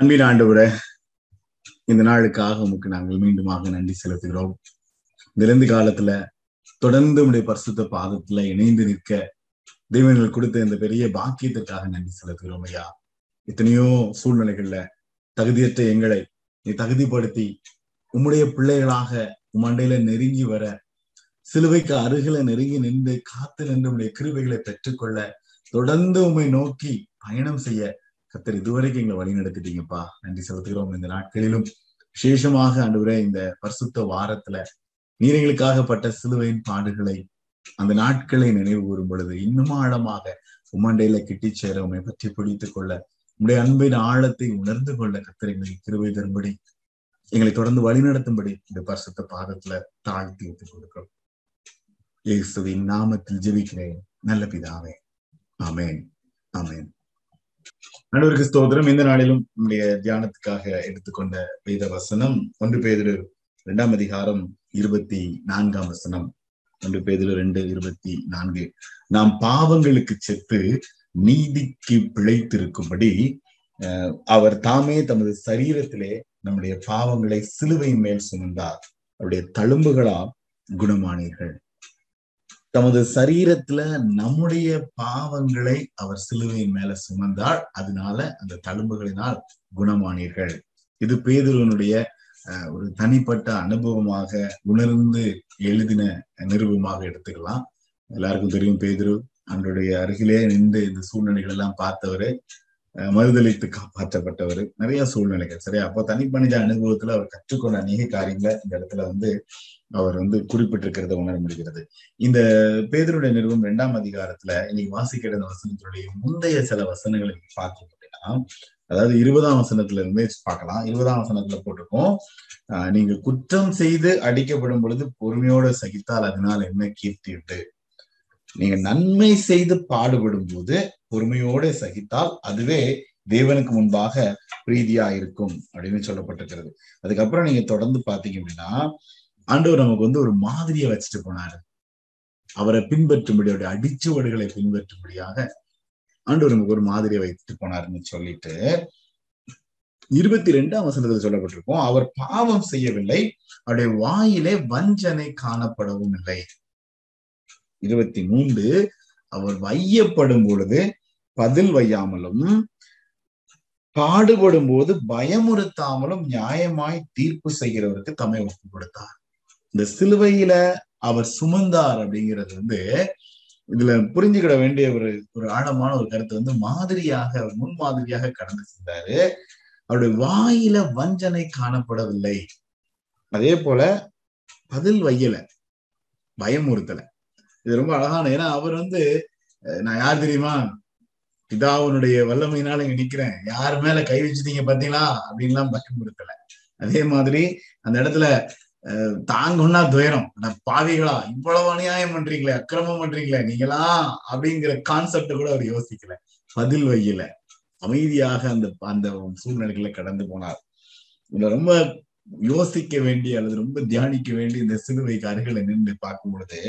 அன்பின் ஆண்டவரே இந்த நாளுக்காக உமக்கு நாங்கள் மீண்டுமாக நன்றி செலுத்துகிறோம். விருந்து காலத்துல தொடர்ந்து உடைய பரிசுத்த பாதத்துல இணைந்து நிற்க தெய்வங்கள் கொடுத்த இந்த பெரிய பாக்கியத்திற்காக நன்றி செலுத்துகிறோம் ஐயா. எத்தனையோ சூழ்நிலைகள்ல தகுதியற்ற எங்களை நீ தகுதிப்படுத்தி உம்முடைய பிள்ளைகளாக உமண்டையில நெருங்கி வர சிலுவைக்கு அருகில நெருங்கி நின்று காத்து நின்று உடைய கிருவைகளை பெற்றுக்கொள்ள தொடர்ந்து உண்மை நோக்கி பயணம் செய்ய கத்தர் இதுவரைக்கும் எங்களை வழி நடத்திட்டீங்கப்பா. நன்றி செலுத்துகிறோம். இந்த நாட்களிலும் விசேஷமாக ஆண்டவரே இந்த பரிசுத்த வாரத்துல நீர் சிலுவையின் பாடுகளை அந்த நாட்களை நினைவு கூறும் பொழுது இன்னும் ஆழமாக உமாண்டையில கிட்டி சேர உண்மை பற்றி பிடித்துக் கொள்ள உடைய அன்பின் ஆழத்தை உணர்ந்து கொள்ள கத்தர் எங்களுக்கு கிருவை தரும்படி எங்களை தொடர்ந்து வழிநடத்தும்படி இந்த பரிசுத்த பாதத்துல தாழ்த்தி வைத்துக் கொடுக்கிறோம். இயேசுவின் நாமத்தில் ஜெபிக்கிறேன். நல்ல பிதாவே. ஆமேன். ஆமேன். நடுவருக்கு ஸ்தோத்திரம். இந்த நாளிலும் நம்முடைய தியானத்துக்காக எடுத்துக்கொண்ட வேத வசனம் ஒன்று பேதிரு இரண்டாம் அதிகாரம் இருபத்தி நான்காம் வசனம். ஒன்று பேதிரு ரெண்டு இருபத்தி நான்கு. நாம் பாவங்களுக்கு செத்து நீதிக்கு பிழைத்திருக்கும்படி அவர் தாமே தமது சரீரத்திலே நம்முடைய பாவங்களை சிலுவை மேல் சுமந்தார். அவருடைய தழும்புகளால் குணமானீர்கள். தமது சரீரத்துல நம்முடைய பாவங்களை அவர் சிலுவையின் மேல சுமந்தால் அதனால அந்த தழும்புகளினால் குணமானீர்கள். இது பேதுருவனுடைய ஒரு தனிப்பட்ட அனுபவமாக உணர்ந்து எழுதின நிருபமாக எடுத்துக்கலாம். எல்லாருக்கும் தெரியும் பேதுரு அவனுடைய அருகிலே நின்று இந்த சூழ்நிலைகள் எல்லாம் பார்த்தவரு மறுதளித்து காப்பாற்றப்பட்டவர். நிறைய சூழ்நிலைகள் சரியா? அப்போ தனிப்பணிஜ அனுபவத்துல அவர் கற்றுக்கொண்ட அநேக காரியங்களை இந்த இடத்துல வந்து அவர் வந்து குறிப்பிட்டிருக்கிறத உணர முடிகிறது. இந்த பேதருடைய நிறுவனம் இரண்டாம் அதிகாரத்துல இன்னைக்கு வாசிக்கிற இந்த வசனத்தினுடைய முந்தைய சில வசனங்களை பார்க்கணும் அப்படின்னா அதாவது இருபதாம் வசனத்துல இருந்தே பார்க்கலாம். இருபதாம் வசனத்துல போட்டிருக்கோம் ஆஹ் நீங்க குற்றம் செய்து அடிக்கப்படும் பொழுது பொறுமையோட சகித்தால் அதனால் என்ன கீர்த்தி உண்டு? நீங்க நன்மை செய்து பாடுபடும் போது பொறுமையோட சகித்தால் அதுவே தேவனுக்கு முன்பாக பிரீதியா இருக்கும் அப்படின்னு சொல்லப்பட்டிருக்கிறது. அதுக்கப்புறம் நீங்க தொடர்ந்து பாத்தீங்க அப்படின்னா ஆண்டவர் நமக்கு வந்து ஒரு மாதிரியை வச்சுட்டு போனாரு. அவரை பின்பற்றும்படி அவருடைய அடிச்சுவடுகளை பின்பற்றும்படியாக ஆண்டவர் நமக்கு ஒரு மாதிரியை வைத்துட்டு போனாருன்னு சொல்லிட்டு இருபத்தி ரெண்டாம் வசனத்துல சொல்லப்பட்டிருக்கோம் அவர் பாவம் செய்யவில்லை அவருடைய வாயிலே வஞ்சனை காணப்படவும் இல்லை. இருபத்தி மூன்று அவர் வையப்படும் பொழுது பதில் வையாமலும் பாடுபடும் போது பயமுறுத்தாமலும் நியாயமாய் தீர்ப்பு செய்கிறவருக்கு தம்மை ஒப்பு கொடுத்தார் இந்த சிலுவையில அவர் சுமந்தார் அப்படிங்கிறது வந்து இதுல புரிஞ்சுக்கிட வேண்டிய ஒரு ஒரு ஆழமான ஒரு கருத்து வந்து மாதிரியாக அவர் முன்மாதிரியாக கடந்து சென்றாரு. அவருடைய வாயில வஞ்சனை காணப்படவில்லை. அதே போல பதில் வையல பயமுறுத்தலை. இது ரொம்ப அழகான ஏன்னா அவர் வந்து நான் யார் தெரியுமா? பிதாவனுடைய வல்லமையினால இங்க நிக்கிறேன். யார் மேல கை வச்சுட்டீங்க பாத்தீங்களா? அப்படின்லாம் பயமுறுத்தல அதே மாதிரி அந்த இடத்துல தாங்கன்னா துயரம். பாவிகளா இவ்வளவு அநியாயம் பண்றீங்களே அக்கிரமம் பண்றீங்களே நீங்களா? அப்படிங்கிற கான்செப்ட கூட அவர் யோசிக்கல. பதில் வையில. அமைதியாக அந்த அந்த சூழ்நிலைகளை கடந்து போனார். இதுல ரொம்ப யோசிக்க வேண்டிய அல்லது ரொம்ப தியானிக்க வேண்டிய இந்த சிலுவை அருகில நின்று பார்க்கும் பொழுது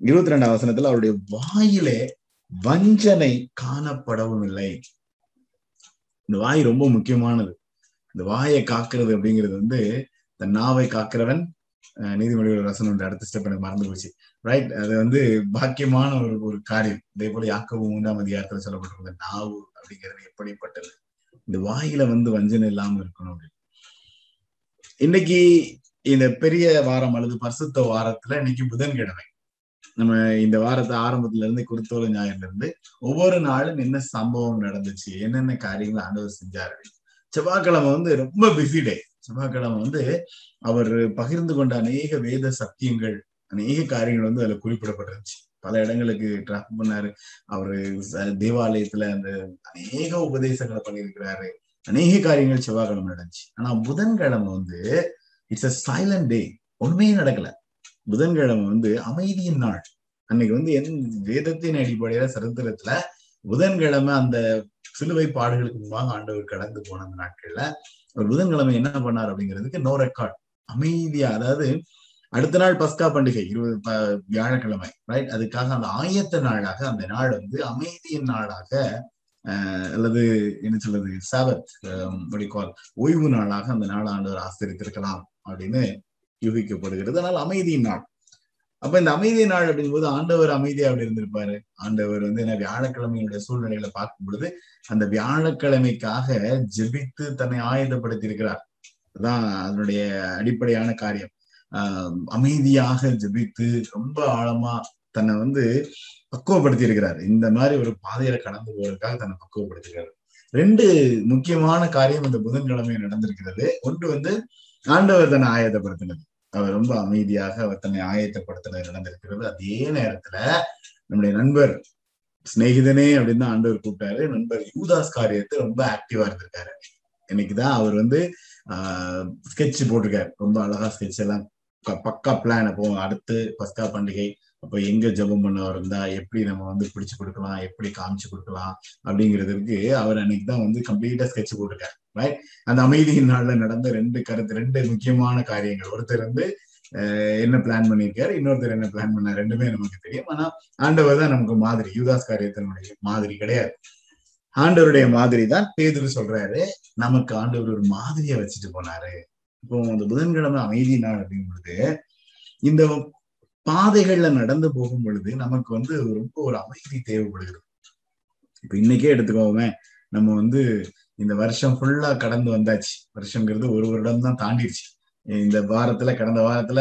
இருபத்தி ரெண்டாம் வசனத்துல அவருடைய வாயிலே வஞ்சனை காணப்படவும் இல்லை. இந்த வாய் ரொம்ப முக்கியமானது. இந்த வாயை காக்குறது அப்படிங்கிறது வந்து தன் நாவை காக்கிறவன் நீதிமொழிகள் வசனம் அடுத்த ஸ்டெப் எனக்கு மறந்து போச்சு. ரைட் அது வந்து பாக்கியமான ஒரு ஒரு காரியம். இதே போல யாக்கவும் மூன்றாம் அதிகாரத்துல சொல்லப்பட்டிருந்த நாவு அப்படிங்கிறது எப்படிப்பட்டது? இந்த வாயில வந்து வஞ்சனை இல்லாம இருக்கணும் அப்படின்னு. இன்னைக்கு இந்த பெரிய வாரம் அல்லது பரிசுத்த வாரத்துல இன்னைக்கு புதன்கிழமை. நம்ம இந்த வாரத்தை ஆரம்பத்துல இருந்து குருத்தோல ஞாயிறுல இருந்து ஒவ்வொரு நாளும் என்ன சம்பவம் நடந்துச்சு என்னென்ன காரியங்களை ஆண்டவர் செஞ்சாரு? செவ்வாய்க்கிழமை வந்து ரொம்ப பிஸி டே செவ்வாய்க்கிழமை வந்து அவர் பகிர்ந்து கொண்ட அநேக வேத சத்தியங்கள் அநேக காரியங்கள் வந்து அதுல குறிப்பிடப்பட்டிருந்துச்சு. பல இடங்களுக்கு டிராஃபிக் பண்ணாரு. அவரு தேவாலயத்துல அந்த அநேக உபதேசங்களை பண்ணியிருக்கிறாரு. அநேக காரியங்கள் செவ்வாய்க்கிழமை நடந்துச்சு. ஆனா புதன்கிழமை வந்து இட்ஸ் அ சைலண்ட் டே ஒண்ணுமே நடக்கல. புதன்கிழமை வந்து அமைதியின் நாள். அன்னைக்கு வந்து என் வேதத்தின் அடிப்படையில சரித்திரத்துல புதன்கிழமை அந்த சிலுவை பாடுகளுக்கு முன்பாக ஆண்டவர் கடந்து போன அந்த நாட்கள்ல அவர் புதன்கிழமை என்ன பண்ணார் அப்படிங்கிறதுக்கு நோ ரெக்கார்ட். அமைதியா அதாவது அடுத்த நாள் பஸ்கா பண்டிகை இருபது வியாழக்கிழமை ரைட் அதுக்காக அந்த ஆயத்த நாளாக அந்த நாள் வந்து அமைதியின் நாளாக அல்லது என்ன சொல்றது சாபத் கால் ஓய்வு நாளாக அந்த நாள் ஆண்டவர் ஆசிரித்திருக்கலாம் அப்படின்னு யூகிக்கப்படுகிறது. ஆனால் அமைதியின் நாள். அப்ப இந்த அமைதி நாள் அப்படிங்கும்போது ஆண்டவர் அமைதியா அப்படி இருந்திருப்பாரு. ஆண்டவர் வந்து என்ன வியாழக்கிழமையுடைய சூழ்நிலைகளை பார்க்கும் பொழுது அந்த வியாழக்கிழமைக்காக ஜெபித்து தன்னை ஆயுதப்படுத்தி இருக்கிறார் அதுதான் அதனுடைய அடிப்படையான காரியம். ஆஹ் அமைதியாக ஜெபித்து ரொம்ப ஆழமா தன்னை வந்து பக்குவப்படுத்தி இருக்கிறார் இந்த மாதிரி ஒரு பாதையில கடந்து போவதற்காக தன்னை பக்குவப்படுத்திருக்காரு ரெண்டு முக்கியமான காரியம் இந்த புதன்கிழமை நடந்திருக்கிறது. ஒன்று வந்து ஆண்டவர் தன்னை ஆயத்தப்படுத்தினது அவர் ரொம்ப அமைதியாக அவர் தன்னை ஆயத்தப்படுத்தினது நடந்திருக்கிறது. அதே நேரத்துல நம்முடைய நண்பர் சிநேகிதனே அப்படின்னு தான் ஆண்டவர் கூப்பிட்டாரு. நண்பர் யூதாஸ் காரியத்தை ரொம்ப ஆக்டிவா இருந்திருக்காரு. இன்னைக்குதான் அவர் வந்து ஆஹ் ஸ்கெட்ச் போட்டிருக்காரு. ரொம்ப அழகா ஸ்கெட்ச் எல்லாம் பக்கா பிளான் அப்போ அடுத்து பஸ்கா பண்டிகை அப்போ எங்க ஜபம் பண்ண இருந்தா எப்படி நம்ம வந்து பிடிச்சு கொடுக்கலாம் எப்படி காமிச்சு கொடுக்கலாம் அப்படிங்கிறதுக்கு அவர் அன்னைக்கு தான் வந்து கம்ப்ளீட்டா ஸ்கெட்ச் போட்டிருக்காரு ரைட் அந்த அமைதியின் நாள்ல நடந்த ரெண்டு கருத்து ரெண்டு முக்கியமான காரியங்கள். ஒருத்தர் வந்து என்ன பிளான் பண்ணியிருக்காரு இன்னொருத்தர் என்ன பிளான் பண்ண ரெண்டுமே நமக்கு தெரியும். ஆனா ஆண்டவர் தான் நமக்கு மாதிரி யூதாஸ் காரியத்தினுடைய மாதிரி கிடையாது. ஆண்டவருடைய மாதிரி தான் பேதுரு சொல்றாரு நமக்கு ஆண்டவர் ஒரு மாதிரியா வச்சுட்டு போனாரு. இப்போ அந்த புதன்கிழமை அமைதி நாள் அப்படிங்கும் பொழுது இந்த பாதைகள்ல நடந்து போகும் பொழுது நமக்கு வந்து ரொம்ப ஒரு அமைதி தேவைப்படுகிறது. இப்ப இன்னைக்கே எடுத்துக்கோமே நம்ம வந்து இந்த வருஷம் ஃபுல்லா கடந்து வந்தாச்சு. வருஷங்கிறது ஒரு வருடம் தான் தாண்டிடுச்சு. இந்த வாரத்துல கடந்த வாரத்துல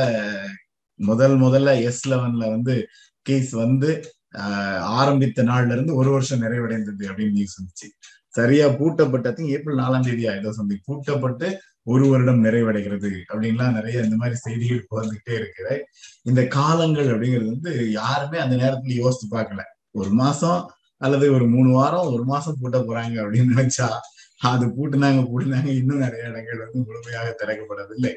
முதல் முதல்ல எஸ் லெவன்ல வந்து கேஸ் வந்து ஆஹ் ஆரம்பித்த நாள்ல இருந்து ஒரு வருஷம் நிறைவடைந்தது அப்படின்னு நியூஸ் வந்துச்சு சரியா பூட்டப்பட்டது ஏப்ரல் நாலாம் தேதியா ஏதோ சந்தி பூட்டப்பட்டு ஒரு வருடம் நிறைவடைகிறது அப்படின்லாம் நிறைய இந்த மாதிரி செய்திகள் வந்துகிட்டே இருக்குது. இந்த காலங்கள் அப்படிங்கிறது வந்து யாருமே அந்த நேரத்துல யோசிச்சு பார்க்கல. ஒரு மாசம் அல்லது ஒரு மூணு வாரம் ஒரு மாசம் பூட்ட போறாங்க அப்படின்னு நினைச்சா அது பூட்டுனாங்க பூட்டினாங்க இன்னும் நிறைய இடங்கள் வந்து முழுமையாக திறக்கப்படவில்லை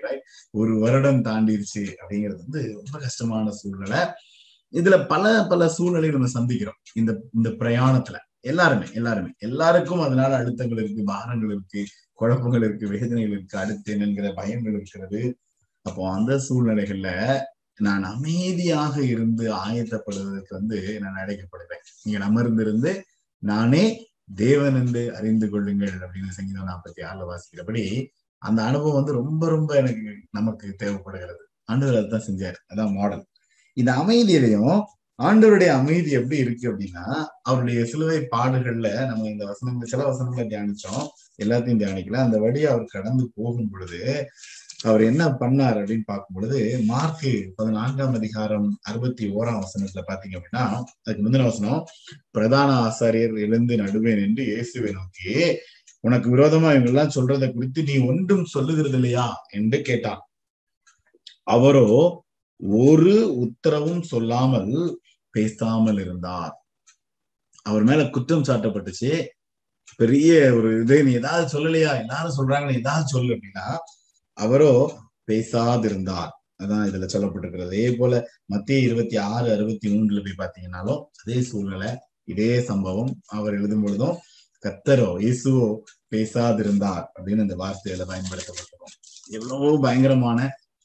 ஒரு வருடம் தாண்டிடுச்சு அப்படிங்கிறது வந்து ரொம்ப கஷ்டமான சூழ்நிலை. இதுல பல பல சூழ்நிலைகள் நம்ம சந்திக்கிறோம். இந்த இந்த பிரயாணத்துல. எல்லாருமே எல்லாருமே. எல்லாருக்கும் அதனால அழுத்தங்கள் இருக்கு பாரங்கள் இருக்கு. குழப்பங்கள் இருக்கு வேதனைகள் இருக்கு அடுத்தேன் என்கிற பயங்கள் இருக்கிறது. அப்போ அந்த சூழ்நிலைகள்ல நான் அமைதியாக இருந்து ஆயத்தப்படுவதற்கு வந்து நான் அழைக்கப்படுவேன். நீங்கள் அமர்ந்திருந்து நானே தேவன் என்று அறிந்து கொள்ளுங்கள் அப்படின்னு சங்கீதம் நாற்பத்தி ஆறுல வாசிக்கிறபடி அந்த அனுபவம் வந்து ரொம்ப ரொம்ப எனக்கு நமக்கு தேவைப்படுகிறது. ஆண்டவர் அதுதான் செஞ்சாரு. அதான் மாடல் இந்த அமைதியிலையும் ஆண்டவருடைய அமைதி எப்படி இருக்கு அப்படின்னா அவருடைய சிலுவை பாடுகள்ல நம்ம இந்த வசனங்கள் சில வசனங்களை தியானிச்சோம். எல்லாத்தையும் தியானிக்கல. அந்த வழியை அவர் கடந்து போகும் பொழுது அவர் என்ன பண்ணார் அப்படின்னு பார்க்கும் பொழுது மார்க்கு பதினான்காம் அதிகாரம் அறுபத்தி ஓராம் வசனத்துல பாத்தீங்க அப்படின்னா அதுக்கு முந்தின வசனம் பிரதான ஆசாரியர் எழுந்து நடுவே நின்று இயேசுவை நோக்கி உனக்கு விரோதமா இவங்க எல்லாம் சொல்றதை குறித்து நீ ஒன்றும் சொல்லுகிறது இல்லையா என்று கேட்டான். அவரோ ஒரு உத்தரவும் சொல்லாமல் பேசாமல் இருந்தார். அவர் மேல குற்றம் சாட்டப்பட்டுச்சு. பெரிய ஒரு இது நீ ஏதாவது சொல்லலையா? எல்லாரும் சொல்றாங்க ஏதாவது சொல்லு அப்படின்னா அவரோ பேசாதிருந்தார். அதான் இதுல சொல்லப்பட்டிருக்கிறது. அதே போல மத்திய இருபத்தி ஆறு அறுபத்தி மூணுல போய் பாத்தீங்கன்னாலும் அதே சூழ்நிலை இதே சம்பவம் அவர் எழுதும் பொழுதும் கத்தரோ இயேசுவோ பேசாதிருந்தார் அப்படின்னு அந்த வார்த்தையில பயன்படுத்தப்பட்டிருக்கும். எவ்வளவோ பயங்கரமான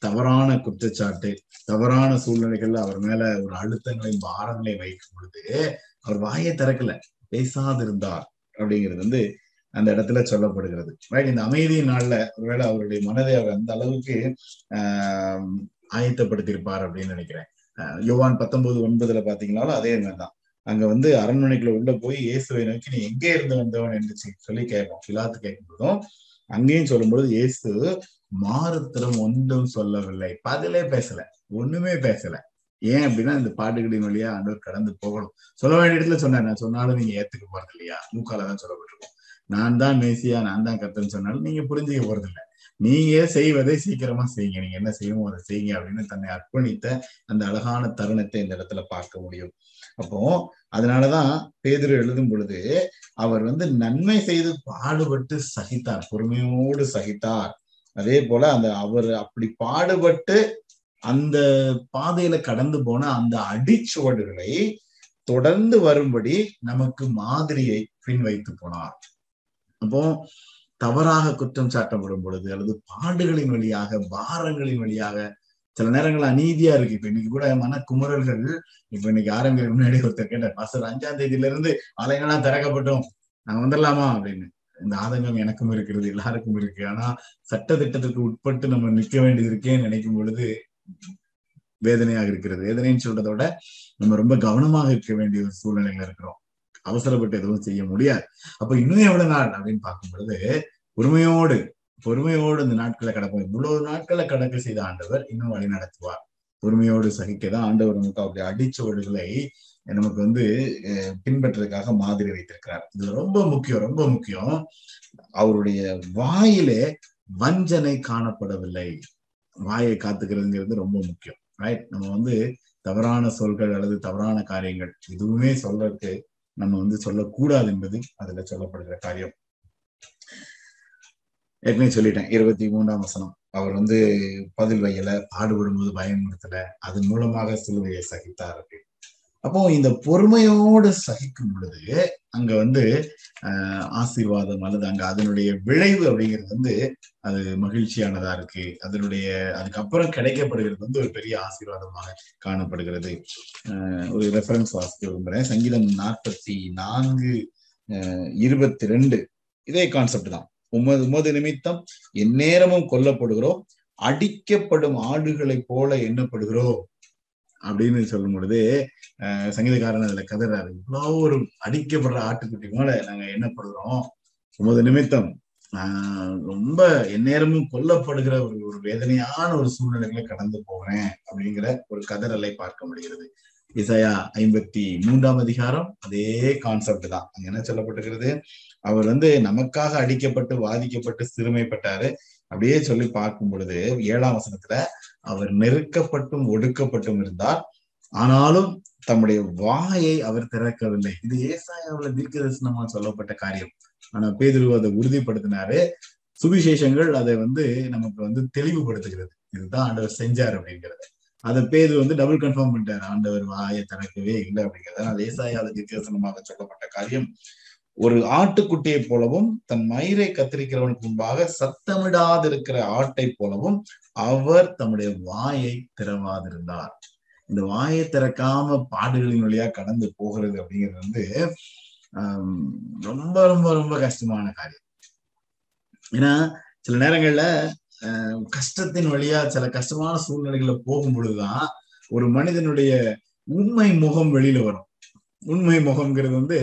தவறான குற்றச்சாட்டு தவறான சூழ்நிலைகள்ல அவர் மேல ஒரு அழுத்தங்களையும் பாரங்களையும் வைக்கும் பொழுது அவர் வாயை திறக்கல. பேசாதிருந்தார் அப்படிங்கிறது வந்து அந்த இடத்துல சொல்லப்படுகிறது. ரைட் இந்த அமைதி நாள்ல ஒருவேளை அவருடைய மனதை அவர் அந்த அளவுக்கு ஆஹ் ஆயத்தப்படுத்தியிருப்பார் அப்படின்னு நினைக்கிறேன். யோவான் பத்தொன்பது ஒன்பதுல பாத்தீங்கன்னாலும் அதே மாதிரிதான். அங்க வந்து அரண்மனைக்குள்ள உள்ள போய் இயேசுவை நோக்கி நீ எங்கே இருந்து வந்தவன்? என்று சொல்லி கேட்போம். பிலாத்து கேட்கும்போதும் அங்கேயும் சொல்லும்போது இயேசு மாறுத்திரம் ஒன்றும் சொல்லவில்லை. பதிலே பேசல ஒண்ணுமே பேசல. ஏன் அப்படின்னா இந்த பாட்டுகளின் வழியா ஆண்டவர் கடந்து போகணும். சொல்ல வேண்டிய இடத்துல சொன்னார் நான் சொன்னாலும் நீங்க ஏத்துக்க போறது இல்லையா மூக்கால தான் சொல்லப்பட்டிருக்கோம். நான் தான் மேசியா நான் தான் கத்தன்னு சொன்னாலும் நீங்க புரிஞ்சுக்க போறது இல்லை நீங்க செய்வதை சீக்கிரமா செய்யுங்க. நீங்க என்ன செய்யணுமோ அதை செய்யுங்க அப்படின்னு தன்னை அர்ப்பணித்த அந்த அழகான தருணத்தை இந்த இடத்துல பார்க்க முடியும். அப்போ அதனாலதான் பேதர் எழுதும் பொழுது அவர் வந்து நன்மை செய்து பாடுபட்டு சகித்தார். பொறுமையோடு சகித்தார். அதே போல அந்த அவர் அப்படி பாடுபட்டு அந்த பாதையில கடந்து போன அந்த அடிச்சுவடுகளை தொடர்ந்து வரும்படி நமக்கு மாதிரியை பின் வைத்து போனார். அப்போ தவறாக குற்றம் சாட்டப்படும் பொழுது அல்லது பாடுகளின் வழியாக பாரங்களின் வழியாக சில நேரங்கள் அநீதியா இருக்கு. இப்ப இன்னைக்கு கூட மனக்குமுறல்கள் இப்ப இன்னைக்கு ஆரம்பிக்க முன்னாடி ஒருத்தர் கேட்டார் மாசம் அஞ்சாம் தேதியில இருந்து ஆலயங்கள்லாம் திறக்கப்பட்டோம். நான் வந்துடலாமா? அப்படின்னு. இந்த ஆதங்கம் எனக்கும் இருக்கிறது எல்லாருக்கும் இருக்கு. ஆனா சட்ட திட்டத்திற்கு உட்பட்டு நம்ம நிக்க வேண்டியது இருக்கேன்னு நினைக்கும் பொழுது வேதனையாக இருக்கிறது. வேதனைன்னு சொல்றத விட நம்ம ரொம்ப கவனமாக இருக்க வேண்டிய ஒரு சூழ்நிலையில இருக்கிறோம். அவசரப்பட்டு எதுவும் செய்ய முடியாது. அப்ப இன்னும் எவ்வளவு நாள் அப்படின்னு பார்க்கும் பொழுது பொறுமையோடு பொறுமையோடு இந்த நாட்களை கடப்போம். இவ்வளவு நாட்களை கடக்க செய்த ஆண்டவர் இன்னும் வழி நடத்துவார். பொறுமையோடு சகிக்கதான் ஆண்டவர் நமக்கு அவருடைய அடிச்சோடுகளை நமக்கு வந்து பின்பற்றதுக்காக மாதிரி வைத்திருக்கிறார். இது ரொம்ப முக்கியம் ரொம்ப முக்கியம். அவருடைய வாயிலே வஞ்சனை காணப்படவில்லை. வாயை காத்துக்கிறதுங்கிறது ரொம்ப முக்கியம். ரைட் நம்ம வந்து தவறான சொல்கள் அல்லது தவறான காரியங்கள் எதுவுமே சொல்றதுக்கு நம்ம வந்து சொல்லக்கூடாது என்பது அதுல சொல்லப்படுகிற காரியம். ஏற்கனவே சொல்லிட்டேன். இருபத்தி மூன்றாம் வசனம். அவர் வந்து பதில் வையல பாடுபடும் போது பயமுறுத்தல அதன் மூலமாக சிலுவையை சகித்தார் அப்படின்னு. அப்போ இந்த பொறுமையோடு சகிக்கும் பொழுது அங்க வந்து ஆஹ் ஆசீர்வாதம் அல்லது அங்க அதனுடைய விளைவு அப்படிங்கிறது வந்து அது மகிழ்ச்சியானதா இருக்கு. அதனுடைய அதுக்கப்புறம் கிடைக்கப்படுகிறது வந்து ஒரு பெரிய ஆசீர்வாதமாக காணப்படுகிறது. ஒரு ரெஃபரன்ஸ் வாசிக்க விரும்புறேன். சங்கீதம் நாற்பத்தி நான்கு இருபத்தி ரெண்டு. இதே கான்செப்ட் தான். உமது உமது நிமித்தம் எந்நேரமும் கொல்லப்படுகிறோம் அடிக்கப்படும் ஆடுகளை போல எண்ணப்படுகிறோம் அப்படின்னு சொல்லும் பொழுது சங்கீதக்காரன் அதுல கதறாரு. இவ்வளவு ஒரு அடிக்கப்படுற ஆட்டுக்குட்டி போல நாங்க எண்ணப்படுகிறோம். உமது நிமித்தம் ஆஹ் ரொம்ப எந்நேரமும் கொல்லப்படுகிற ஒரு ஒரு வேதனையான ஒரு சூழ்நிலைகளை கடந்து போகிறேன் அப்படிங்கிற ஒரு கதறலை பார்க்க முடிகிறது. இசையா ஐம்பத்தி மூன்றாம் அதிகாரம் அதே கான்செப்ட் தான். அங்க என்ன சொல்லப்பட்டிருக்கிறது? அவர் வந்து நமக்காக அடிக்கப்பட்டு வாதிக்கப்பட்டு சிறுமைப்பட்டாரு. அப்படியே சொல்லி பார்க்கும் பொழுது ஏழாம் வசனத்துல அவர் நெருக்கப்பட்டும் ஒடுக்கப்பட்டும் இருந்தார். ஆனாலும் தம்முடைய வாயை அவர் திறக்கவில்லை. இது ஏசாயாவில தீர்க்க தரிசனமா சொல்லப்பட்ட காரியம். ஆனா பேதுரு அதை உறுதிப்படுத்தினாரு. சுவிசேஷங்கள் அதை வந்து நமக்கு வந்து தெளிவுபடுத்துகிறது. இதுதான் ஆண்டவர் செஞ்சார் அப்படிங்கிறது. அதை பேது வந்து டபுள் கன்ஃபார்ம் பண்ணிட்டாரு. ஆண்டவர் வாயை திறக்கவே இல்லை அப்படிங்கிறது அதனால ஏசாயால தீர்க்கதரிசனமாக சொல்லப்பட்ட காரியம். ஒரு ஆட்டுக்குட்டியை போலவும் தன் மயிரை கத்திரிக்கிறவனுக்கு முன்பாக சத்தமிடாதிருக்கிற ஆட்டை போலவும் அவர் தம்முடைய வாயை திறவாதிருந்தார். இந்த வாயை திறக்காம பாடுகளின் வழியா கடந்து போகிறது அப்படிங்கிறது வந்து ஆஹ் ரொம்ப ரொம்ப ரொம்ப கஷ்டமான காரியம். ஏன்னா சில நேரங்கள்ல கஷ்டத்தின் வழியா சில கஷ்டமான சூழ்நிலைகளை போகும் பொழுதுதான் ஒரு மனிதனுடைய உண்மை முகம் வெளியில வரும். உண்மை முகம்ங்கிறது வந்து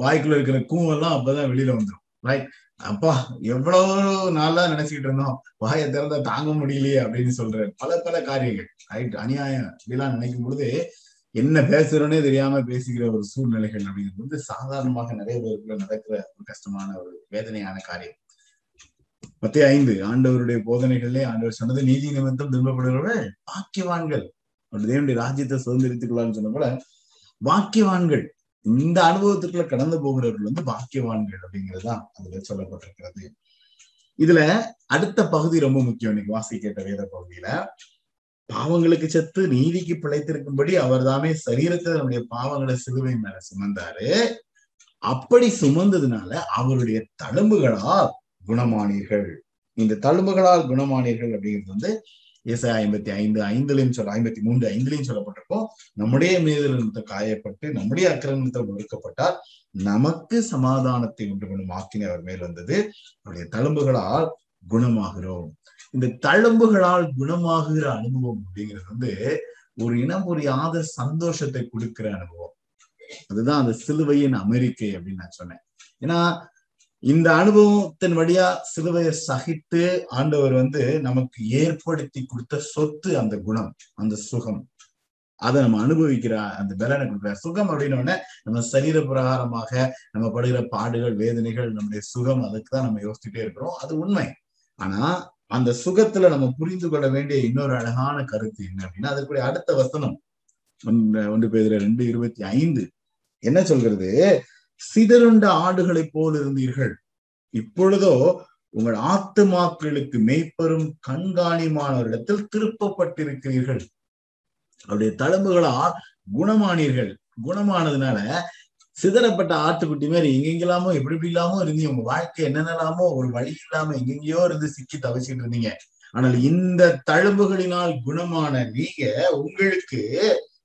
வாய்க்குள்ள இருக்கிற கூவெல்லாம் அப்பதான் வெளியில வந்துடும் ரைட் அப்பா எவ்வளவு நாளா நினைச்சுக்கிட்டு இருந்தோம். வாயை திறந்தா தாங்க முடியலையே அப்படின்னு சொல்ற பல பல காரியங்கள். ரைட் அநியாயம் இப்படிலாம் நினைக்கும் பொழுது என்ன பேசுறோன்னே தெரியாம பேசுகிற ஒரு சூழ்நிலைகள் அப்படிங்கிறது வந்து சாதாரணமாக நிறைய பேருக்குள்ள நடக்கிற ஒரு கஷ்டமான ஒரு வேதனையான காரியம். மத்திய ஐந்து ஆண்டவருடைய போதனைகளிலே ஆண்டவர் சொன்னது நீதி நிமித்தம் திரும்பப்படுகிறவர்கள் பாக்கியவான்கள். தேவனுடைய ராஜ்யத்தை சுதந்திரித்துக் கொள்ளலாம்னு சொன்ன போல பாக்கியவான்கள். இந்த அனுபவத்துக்குள்ள கடந்து போகிறவர்கள் வந்து பாக்கியவான்கள் அப்படிங்கறதுதான் அதுல சொல்லப்பட்டிருக்கிறது. இதுல அடுத்த பகுதி ரொம்ப முக்கியம். இன்னைக்கு வாசி கேட்ட வேத பகுதியில பாவங்களுக்கு செத்து நீதிக்கு பிழைத்திருக்கும்படி அவர் தாமே சரீரத்தை நம்முடைய பாவங்களை சிலுவை மேல சுமந்தாரு. அப்படி சுமந்ததுனால அவருடைய தழும்புகளால் குணமானீர்கள். இந்த தழும்புகளால் குணமானீர்கள் அப்படிங்கிறது வந்து ஏசாய ஐம்பத்தி ஐந்து ஐந்துலையும் சொல்ல ஐம்பத்தி மூன்று ஐந்துலையும் சொல்லப்பட்டிருக்கோம் நம்முடைய மீது காயப்பட்டு நம்முடைய அக்கிரமத்தில் ஒடுக்கப்பட்டால் நமக்கு சமாதானத்தை உண்டு பண்ணும் ஆக்கினை அவர் மேல் வந்தது. அவருடைய தழும்புகளால் குணமாகிறோம். இந்த தழும்புகளால் குணமாகிற அனுபவம் அப்படிங்கிறது வந்து ஒரு இனம் புரியாத சந்தோஷத்தை கொடுக்கிற அனுபவம். அதுதான் அந்த சிலுவையின் அமெரிக்கை அப்படின்னு நான் சொன்னேன். ஏன்னா இந்த அனுபவத்தின் வழியா சிலுவையை சகித்து ஆண்டவர் வந்து நமக்கு ஏற்படுத்தி கொடுத்த சொத்து அந்த குணம் அந்த சுகம். அதை நம்ம அனுபவிக்கிற அந்த பலனை கொடுக்குற சுகம் அப்படின்னோடனே நம்ம சரீர பிரகாரமாக நம்ம படுகிற பாடுகள் வேதனைகள் நம்முடைய சுகம் அதுக்கு தான் நம்ம யோசிச்சுட்டே இருக்கிறோம். அது உண்மை. ஆனா அந்த சுகத்துல நம்ம புரிந்து கொள்ள வேண்டிய இன்னொரு அழகான கருத்து என்ன அப்படின்னா அதற்குரிய அடுத்த வசனம். ஒன்று பேர் ரெண்டு இருபத்தி ஐந்து. என்ன சொல்கிறது? சிதறுண்ட ஆடுகளைப் போல் இருந்தீர்கள். இப்பொழுதோ உங்கள் ஆத்துமாக்களுக்கு மெய்ப்பெரும் கண்காணிமானவரிடத்தில் திருப்பப்பட்டிருக்கிறீர்கள். அவருடைய தழும்புகளால் குணமானீர்கள். குணமானதுனால சிதறப்பட்ட ஆட்டுக்குட்டி மாதிரி எங்கெங்கெல்லாமோ எப்படி எப்படி இல்லாமோ இருந்தீங்க. உங்க வாழ்க்கை என்னென்னலாமோ ஒரு வழி இல்லாம எங்கெங்கயோ இருந்து சிக்கி தவிச்சிட்டு இருந்தீங்க. ஆனால் இந்த தழும்புகளினால் குணமான நீங்க உங்களுக்கு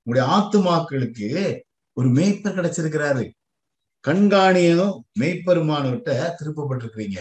உங்களுடைய ஆத்துமாக்களுக்கு ஒரு மேய்ப்பர் கிடைச்சிருக்கிறாரு. கண்காணியும் மெய்ப்பெருமானவர்கிட்ட திருப்பப்பட்டிருக்கிறீங்க.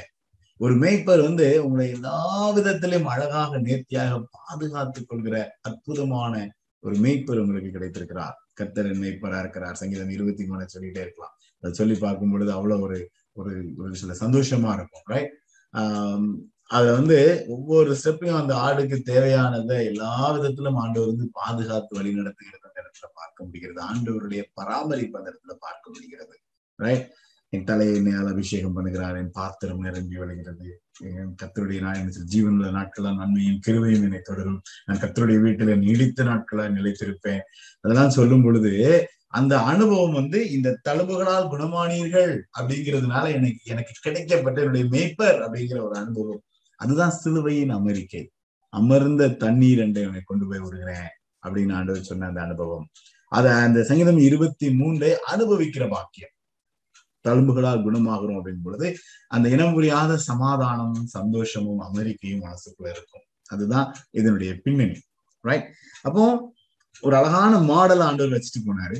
ஒரு மேய்ப்பர் வந்து உங்களை எல்லா விதத்திலையும் அழகாக நேர்த்தியாக பாதுகாத்துக் கொள்கிற அற்புதமான ஒரு மெய்ப்பர் உங்களுக்கு கிடைத்திருக்கிறார். கர்த்தரின் மேய்ப்பரா இருக்கிறார். சங்கீதம் இருபத்தி மூணு சொல்லிட்டே இருக்கலாம். அதை சொல்லி பார்க்கும் பொழுது அவ்வளவு ஒரு ஒரு ஒரு சில சந்தோஷமா இருக்கும் ரைட் ஆஹ் அதை வந்து ஒவ்வொரு ஸ்டெப்பையும் அந்த ஆடுக்கு தேவையானதை எல்லா விதத்திலும் ஆண்டவர் வந்து பாதுகாத்து வழி நடத்துகிறது அந்த இடத்துல பார்க்க முடிகிறது. ஆண்டவருடைய பராமரிப்பு அந்த இடத்துல பார்க்க முடிகிறது. ரைட் என் தலையை என்னையால் அபிஷேகம் பண்ணுகிறார் என் பாத்திரம் நிரம்பி விளைகிறது என் கத்தருடைய நாயன் ஜீவனுள்ள நாட்களா நன்மையும் கிருவையும் என்னை தொடரும். நான் கத்தருடைய வீட்டில நீடித்த நாட்களா நிலைத்திருப்பேன். அதெல்லாம் சொல்லும் பொழுது அந்த அனுபவம் வந்து இந்த தழும்புகளால் குணமானீர்கள் அப்படிங்கிறதுனால எனக்கு எனக்கு கிடைக்கப்பட்ட என்னுடைய மேய்ப்பர் அப்படிங்கிற ஒரு அனுபவம். அதுதான் சிலுவையின் அமெரிக்கை. அமர்ந்த தண்ணீர் என்று என்னை கொண்டு போய் விடுகிறேன் அப்படின்னு ஆண்டவர் சொன்ன அந்த அனுபவம். அத அந்த சங்கீதம் இருபத்தி மூன்றை அனுபவிக்கிற பாக்கியம். தழும்புகளால் குணமாகிறோம் அப்படின் பொழுது அந்த இனம் புரியாத சமாதானமும் சந்தோஷமும் அமெரிக்கையும் மனசுக்குள்ள இருக்கும். அதுதான் இதனுடைய பின்னணி. ரைட் அப்போ ஒரு அழகான மாடல் ஆண்டவர் வச்சுட்டு போனாரு.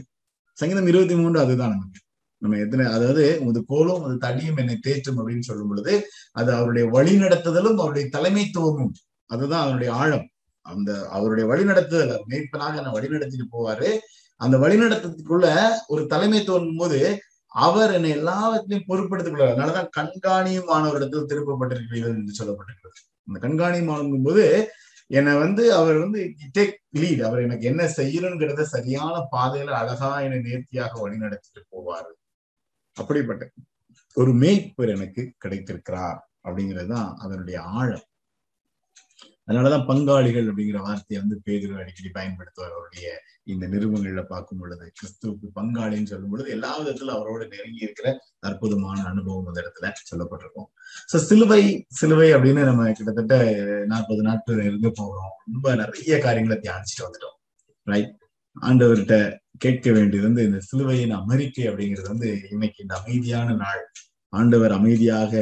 சங்கீதம் இருபத்தி மூன்று அதுதான் நமக்கு. நம்ம எத்தனை அதாவது உது கோலும் அது தடியும் என்னை தேற்றும் அப்படின்னு சொல்லும் பொழுது அது அவருடைய வழி நடத்துதலும் அவருடைய தலைமைத்துவமும். அதுதான் அவருடைய ஆழம். அந்த அவருடைய வழிநடத்துதல் மேய்ப்பனாக என்ன வழி நடத்திட்டு போவாரு. அந்த வழிநடத்தத்துக்குள்ள ஒரு தலைமைத்துவம் போது அவர் என்னை எல்லாவற்றையும் பொறுப்படுத்திக் கொள்வார். அதனாலதான் கண்காணியுமானவரிடத்தில் திருப்பப்பட்டிருக்கிறீர்கள் என்று சொல்லப்பட்டிருக்கிறது. அந்த கண்காணியமானும் போது என்னை வந்து அவர் வந்து டேக் லீட் அவர் எனக்கு என்ன செய்யணுங்கிறத சரியான பாதையில அழகா என்னை நேர்த்தியாக வழிநடத்திட்டு போவாரு. அப்படிப்பட்ட ஒரு மேய்ப்பர் எனக்கு கிடைத்திருக்கிறார் அப்படிங்கிறது தான் அதனுடைய ஆழம். அதனாலதான் பங்காளிகள் அப்படிங்கிற வார்த்தையை வந்து பேதர் அடிக்கடி பயன்படுத்துவார். அவருடைய இந்த நிறுவனங்கள்ல பார்க்கும் பொழுது கிறிஸ்துவுக்கு பங்காளின்னு சொல்லும் பொழுது எல்லா விதத்துல அவரோட நெருங்கி இருக்கிற அற்புதமான அனுபவம் அந்த இடத்துல சொல்லப்பட்டிருக்கும். சோ சிலுவை சிலுவை அப்படின்னு நம்ம கிட்டத்தட்ட நாற்பது நாட்கள் இருந்து போகிறோம் ரொம்ப நிறைய காரியங்களை தியானிச்சுட்டு வந்துட்டோம். ரைட் ஆண்டவர்கிட்ட கேட்க வேண்டியது வந்து இந்த சிலுவையின் அமெரிக்கை அப்படிங்கிறது வந்து இன்னைக்கு இந்த அமைதியான நாள். ஆண்டவர் அமைதியாக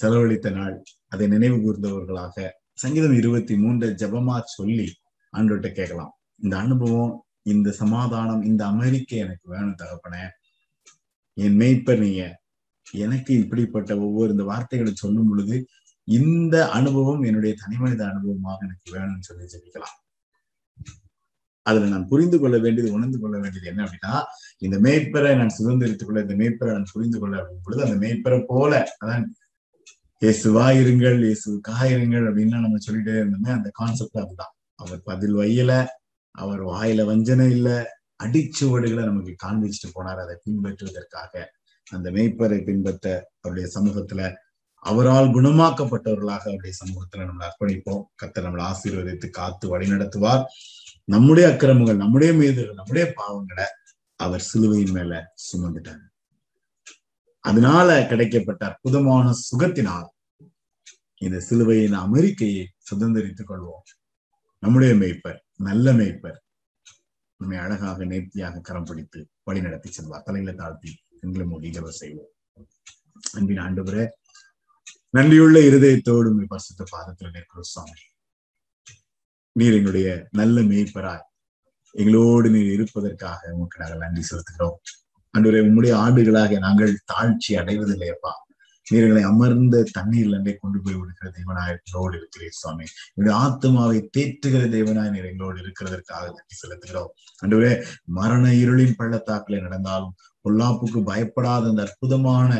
செலவழித்த நாள். அதை நினைவு கூர்ந்தவர்களாக சங்கீதம் இருபத்தி மூன்று ஜபமா சொல்லி ஆண்டவர்கிட்ட கேட்கலாம். இந்த அனுபவம் இந்த சமாதானம் இந்த அமெரிக்க எனக்கு வேணும் தகப்பன. என் மேய்ப்பர் நீங்க எனக்கு இப்படிப்பட்ட ஒவ்வொரு இந்த வார்த்தைகளை சொல்லும் பொழுது இந்த அனுபவம் என்னுடைய தனிமனித அனுபவமாக எனக்கு வேணும்னு சொல்லி ஜெபிக்கலாம். அதுல நான் புரிந்து கொள்ள வேண்டியது உணர்ந்து கொள்ள வேண்டியது என்ன அப்படின்னா இந்த மேய்ப்பரை நான் சுதந்திரித்துக் கொள்ள இந்த மேய்ப்பரை நான் புரிந்து கொள்ள அப்படின் பொழுது அந்த மேய்ப்பரை போல அதான் இயேசுவா இருங்கள் இயேசுக்காக இருங்கள் அப்படின்னு நம்ம சொல்லிட்டே இருந்தோமே அந்த கான்செப்ட் அதுதான். அவர் பதில் வையல அவர் வாயில வஞ்சனை இல்ல அடிச்சுவடுகளை நமக்கு காண்பிச்சுட்டு போனார். அதை பின்பற்றுவதற்காக அந்த மெய்ப்பரை பின்பற்ற அவருடைய சமூகத்துல அவரால் குணமாக்கப்பட்டவர்களாக அவருடைய சமூகத்துல நம்மளை அர்ப்பணிப்போம். கத்த நம்மளை ஆசீர்வதித்து காத்து வழி நடத்துவார் நம்முடைய அக்கிரமங்கள் நம்முடைய மீதுகள் நம்முடைய பாவங்களை அவர் சிலுவையின் மேல சுமந்துட்டார். அதனால கிடைக்கப்பட்ட அற்புதமான சுகத்தினால் இந்த சிலுவையின் அமெரிக்கையை சுதந்திரித்துக் கொள்வோம். நம்முடைய மெய்ப்பர் நல்ல மேய்ப்பர். நம்மை அழகாக நேர்த்தியாக கரம் பிடித்து வழி நடத்தி செல்வார். தலையில தாழ்த்தி எங்களை மூடி ஜப செய்வோம். அன்பின் ஆண்டவரே நன்றியுள்ள இருதயத்தோடு பசுத்த பரிசுத்த பாதத்தில் நிற்கிறோம் சுவாமி. நீர் எங்களுடைய நல்ல மேய்ப்பராய் எங்களோடு நீர் இருப்பதற்காக உமக்கு நாங்கள் நன்றி செலுத்துகிறோம். அன்றுவரை உம்முடைய ஆண்டுகளாக நாங்கள் தாழ்ச்சி அடைவதில்லையப்பா. நீர்களை அமர்ந்த தண்ணீர் அண்டை கொண்டு போய் விடுகிற தேவனாய் எங்களோடு இருக்கிறீர் சுவாமி. என்னுடைய ஆத்மாவை தேற்றுகிற தேவனாய் நீர் எங்களோடு இருக்கிறதற்காக நன்றி செலுத்துகிறோம். அன்றுவே மரண இருளின் பள்ளத்தாக்கிலே நடந்தாலும் பொல்லாப்புக்கு பயப்படாத அந்த அற்புதமான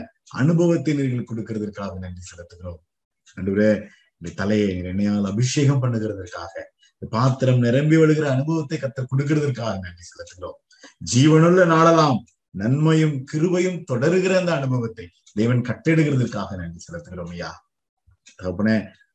அனுபவத்தை நீங்கள் கொடுக்கிறதற்காக நன்றி செலுத்துகிறோம். அன்றுவே இந்த தலையை எண்ணெயால் அபிஷேகம் பண்ணுகிறதற்காக பாத்திரம் நிரம்பி வழுகிற அனுபவத்தை கத்த கொடுக்கிறதற்காக நன்றி செலுத்துகிறோம். ஜீவனுள்ள நாடலாம் நன்மையும் கிருபையும் தொடருகிற அந்த அனுபவத்தை தேவன் கட்டிடுகிறதுக்காக நன்றி செலுத்துகிறோம் ஐயா. தகப்பன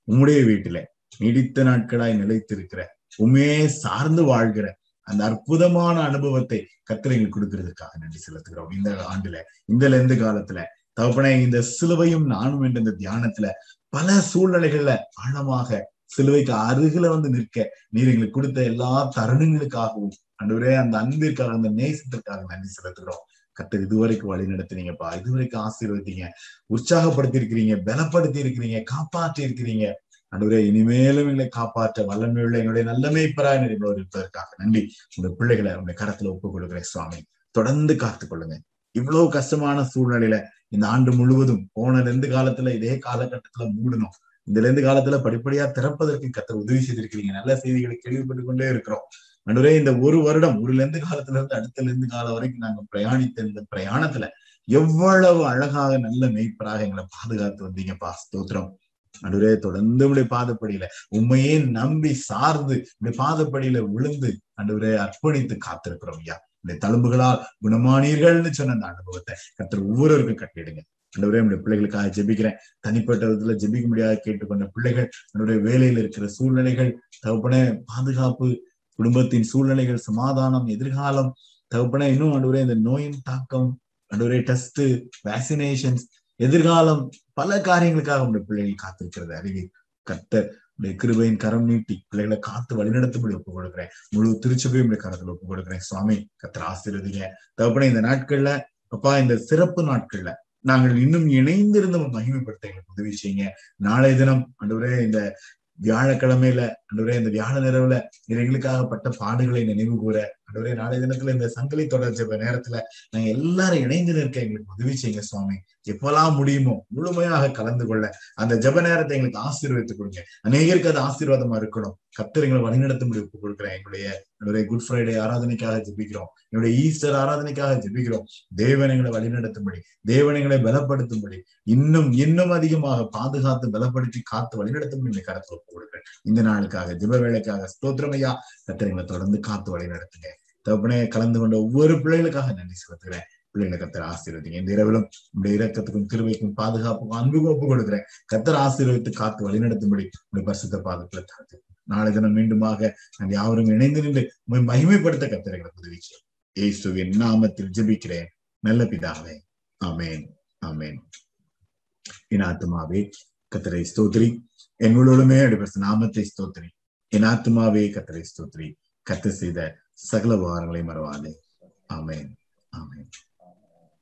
உம்முடைய வீட்டுல நீடித்த நாட்களாய் நிலைத்திருக்கிற உமே சார்ந்து வாழ்கிற அந்த அற்புதமான அனுபவத்தை கத்திரைகள் கொடுக்கறதுக்காக நன்றி செலுத்துகிறோம். இந்த ஆண்டுல இந்த லெந்து காலத்துல தகப்பனே இந்த சிலுவையும் நானும் என்ற இந்த தியானத்துல பல சூழ்நிலைகள்ல ஆழமாக சிலுவைக்கு அருகில வந்து நிற்க நீர் எங்களுக்கு கொடுத்த எல்லா தருணங்களுக்காகவும் அன்றுவரே அந்த அன்பிற்காக அந்த நேசத்திற்காக நன்றி செலுத்துகிறோம். கத்தர் இதுவரைக்கும் வழி நடத்தினீங்கப்பா. இதுவரைக்கும் ஆசீர்வதிங்க உற்சாகப்படுத்தி இருக்கிறீங்க பலப்படுத்தி இருக்கிறீங்க காப்பாற்றி இருக்கிறீங்க அன்றுவரே இனிமேலும் எங்களை காப்பாற்ற வல்லமையுள்ள எங்களுடைய நல்ல மேய்ப்பராய் எங்களோடு இருப்பதற்காக நன்றி. உங்க பிள்ளைகளை உங்க கரத்துல ஒப்புக் கொடுக்கிறேன் சுவாமி. தொடர்ந்து காத்துக் கொள்ளுங்க இவ்வளவு கஷ்டமான சூழ்நிலையில இந்த ஆண்டு முழுவதும் போன ரெண்டு காலத்துல இதே காலகட்டத்துல மூடணும். இந்த ரெண்டு காலத்துல படிப்படியா திறப்பதற்கு கத்த உதவி செய்திருக்கிறீங்க. நல்ல செய்திகளை கேள்விப்பட்டு கொண்டே இருக்கிறோம். நடுவே இந்த ஒரு வருடம் ஒரு லெந்து காலத்துல இருந்து அடுத்த லெந்து காலம் வரைக்கும் நாங்க பிரயாணித்த இந்த பிரயாணத்துல எவ்வளவு அழகாக நல்ல மெய்ப்பராக எங்களை பாதுகாத்து வந்தீங்கப்பா ஸ்தோத்திரம். நடுவே தொடர்ந்து உடைய பாதப்படியில உண்மையே நம்பி சார்ந்து இப்படி பாதப்படியில விழுந்து நடுவரே அர்ப்பணித்து காத்திருக்கிறோம் ஐயா. இந்த தழும்புகளால் குணமானீர்கள்னு சொன்ன அந்த அனுபவத்தை கத்திர ஒவ்வொருவருக்கும் கட்டிடுங்க. அன்றுவரே நம்முடைய பிள்ளைகளுக்காக ஜெபிக்கிறேன். தனிப்பட்ட விதத்துல ஜெபிக்க முடியாத கேட்டுக்கொண்ட பிள்ளைகள் நம்முடைய வேலையில இருக்கிற சூழ்நிலைகள் தகப்பன பாதுகாப்பு குடும்பத்தின் சூழ்நிலைகள் சமாதானம் எதிர்காலம் தகப்பன இன்னும் அன்றுவரே இந்த நோயின் தாக்கம் அன்றுவரே டெஸ்ட் வேக்சினேஷன்ஸ் எதிர்காலம் பல காரியங்களுக்காக நம்முடைய பிள்ளைகள் காத்திருக்கிறது. அறிவி கத்தர் உடைய கிருபையின் கரம் நீட்டி பிள்ளைகளை காத்து வழிநடத்தும்படி ஒப்பு கொடுக்குறேன் முழு திருச்சபையும் உடைய கரத்துல ஒப்பு கொடுக்குறேன் சுவாமி கத்தர் ஆசீர்வதிங்க. தகப்பன இந்த நாட்கள்ல அப்பா இந்த சிறப்பு நாட்கள்ல நாங்கள் இன்னும் இணைந்திருந்து மகிமைப்படுத்த எங்களுக்கு உதவி செய்யுங்க. நாளைய தினம் அன்றுவரே இந்த வியாழக்கிழமையில அன்றுவரே இந்த வியாழ நிறவுல எங்களுக்காகப்பட்ட பாடுகளை நினைவு கூற அன்றுவரே நாளைய தினத்துல இந்த சங்கிலி தொடர் ஜெப நேரத்துல நாங்க எல்லாரும் இணைந்து நிற்க எங்களுக்கு உதவி செய்யுங்க சுவாமி. எப்பெல்லாம் முடியுமோ முழுமையாக கலந்து கொள்ள அந்த ஜெப நேரத்தை எங்களுக்கு ஆசீர்வதித்து கொடுங்க. அநேகருக்கு அது ஆசீர்வாதமா இருக்கணும். கத்திரங்களை எங்களை வழிநடத்தும்படி ஒப்பு கொடுக்குறேன். எங்களுடைய என்னுடைய குட் ஃப்ரைடே ஆராதனைக்காக ஜெபிக்கிறோம். என்னுடைய ஈஸ்டர் ஆராதனைக்காக ஜெபிக்கிறோம். தேவன் எங்களை வழிநடத்தும்படி தேவன் எங்களை பலப்படுத்தும்படி இன்னும் இன்னும் அதிகமாக பாதுகாத்து பலப்படுத்தி காத்து வழிநடத்தும்படி கருத்து ஒப்பு கொடுக்குறேன். இந்த நாளுக்காக ஜெப வேலைக்காக ஸ்தோத்திரமையா கத்திரங்களை தொடர்ந்து காத்து வழிநடத்துங்க. தப்புனே கலந்து கொண்ட ஒவ்வொரு பிள்ளைகளுக்காக நன்றி செலுத்துகிறேன். பிள்ளைகளை கத்தர் ஆசீர்வதிங்க. இந்த இரவிலும் உடைய இரக்கத்துக்கும் திருவைக்கும் பாதுகாப்புக்கும் அன்புக்கும் ஒப்பு கொடுக்குறேன். கத்தர் ஆசீர்வதித்து காத்து வழிநடத்தும்படி உடைய பரிசுத்த பாதத்துல தாழ்த்து நாளை தினம் மீண்டுமாக நான் யாவரும் இணைந்து நின்று மகிமைப்படுத்த கத்திரங்களை உதவி செய்யும். ஏசுவின் நாமத்தில் ஜெபிக்கிறேன். நல்ல பிதாவே. அமேன் ஆமேன். என் ஆத்மாவே கத்தரை ஸ்தோத்ரி என் முழுவதுமே அடிப்பட்ட நாமத்தை ஸ்தோத்ரி என் ஆத்மாவே கத்தரை ஸ்தோத்ரி கத்து செய்த சகல விவகாரங்களை மறவாதே. ஆமேன்.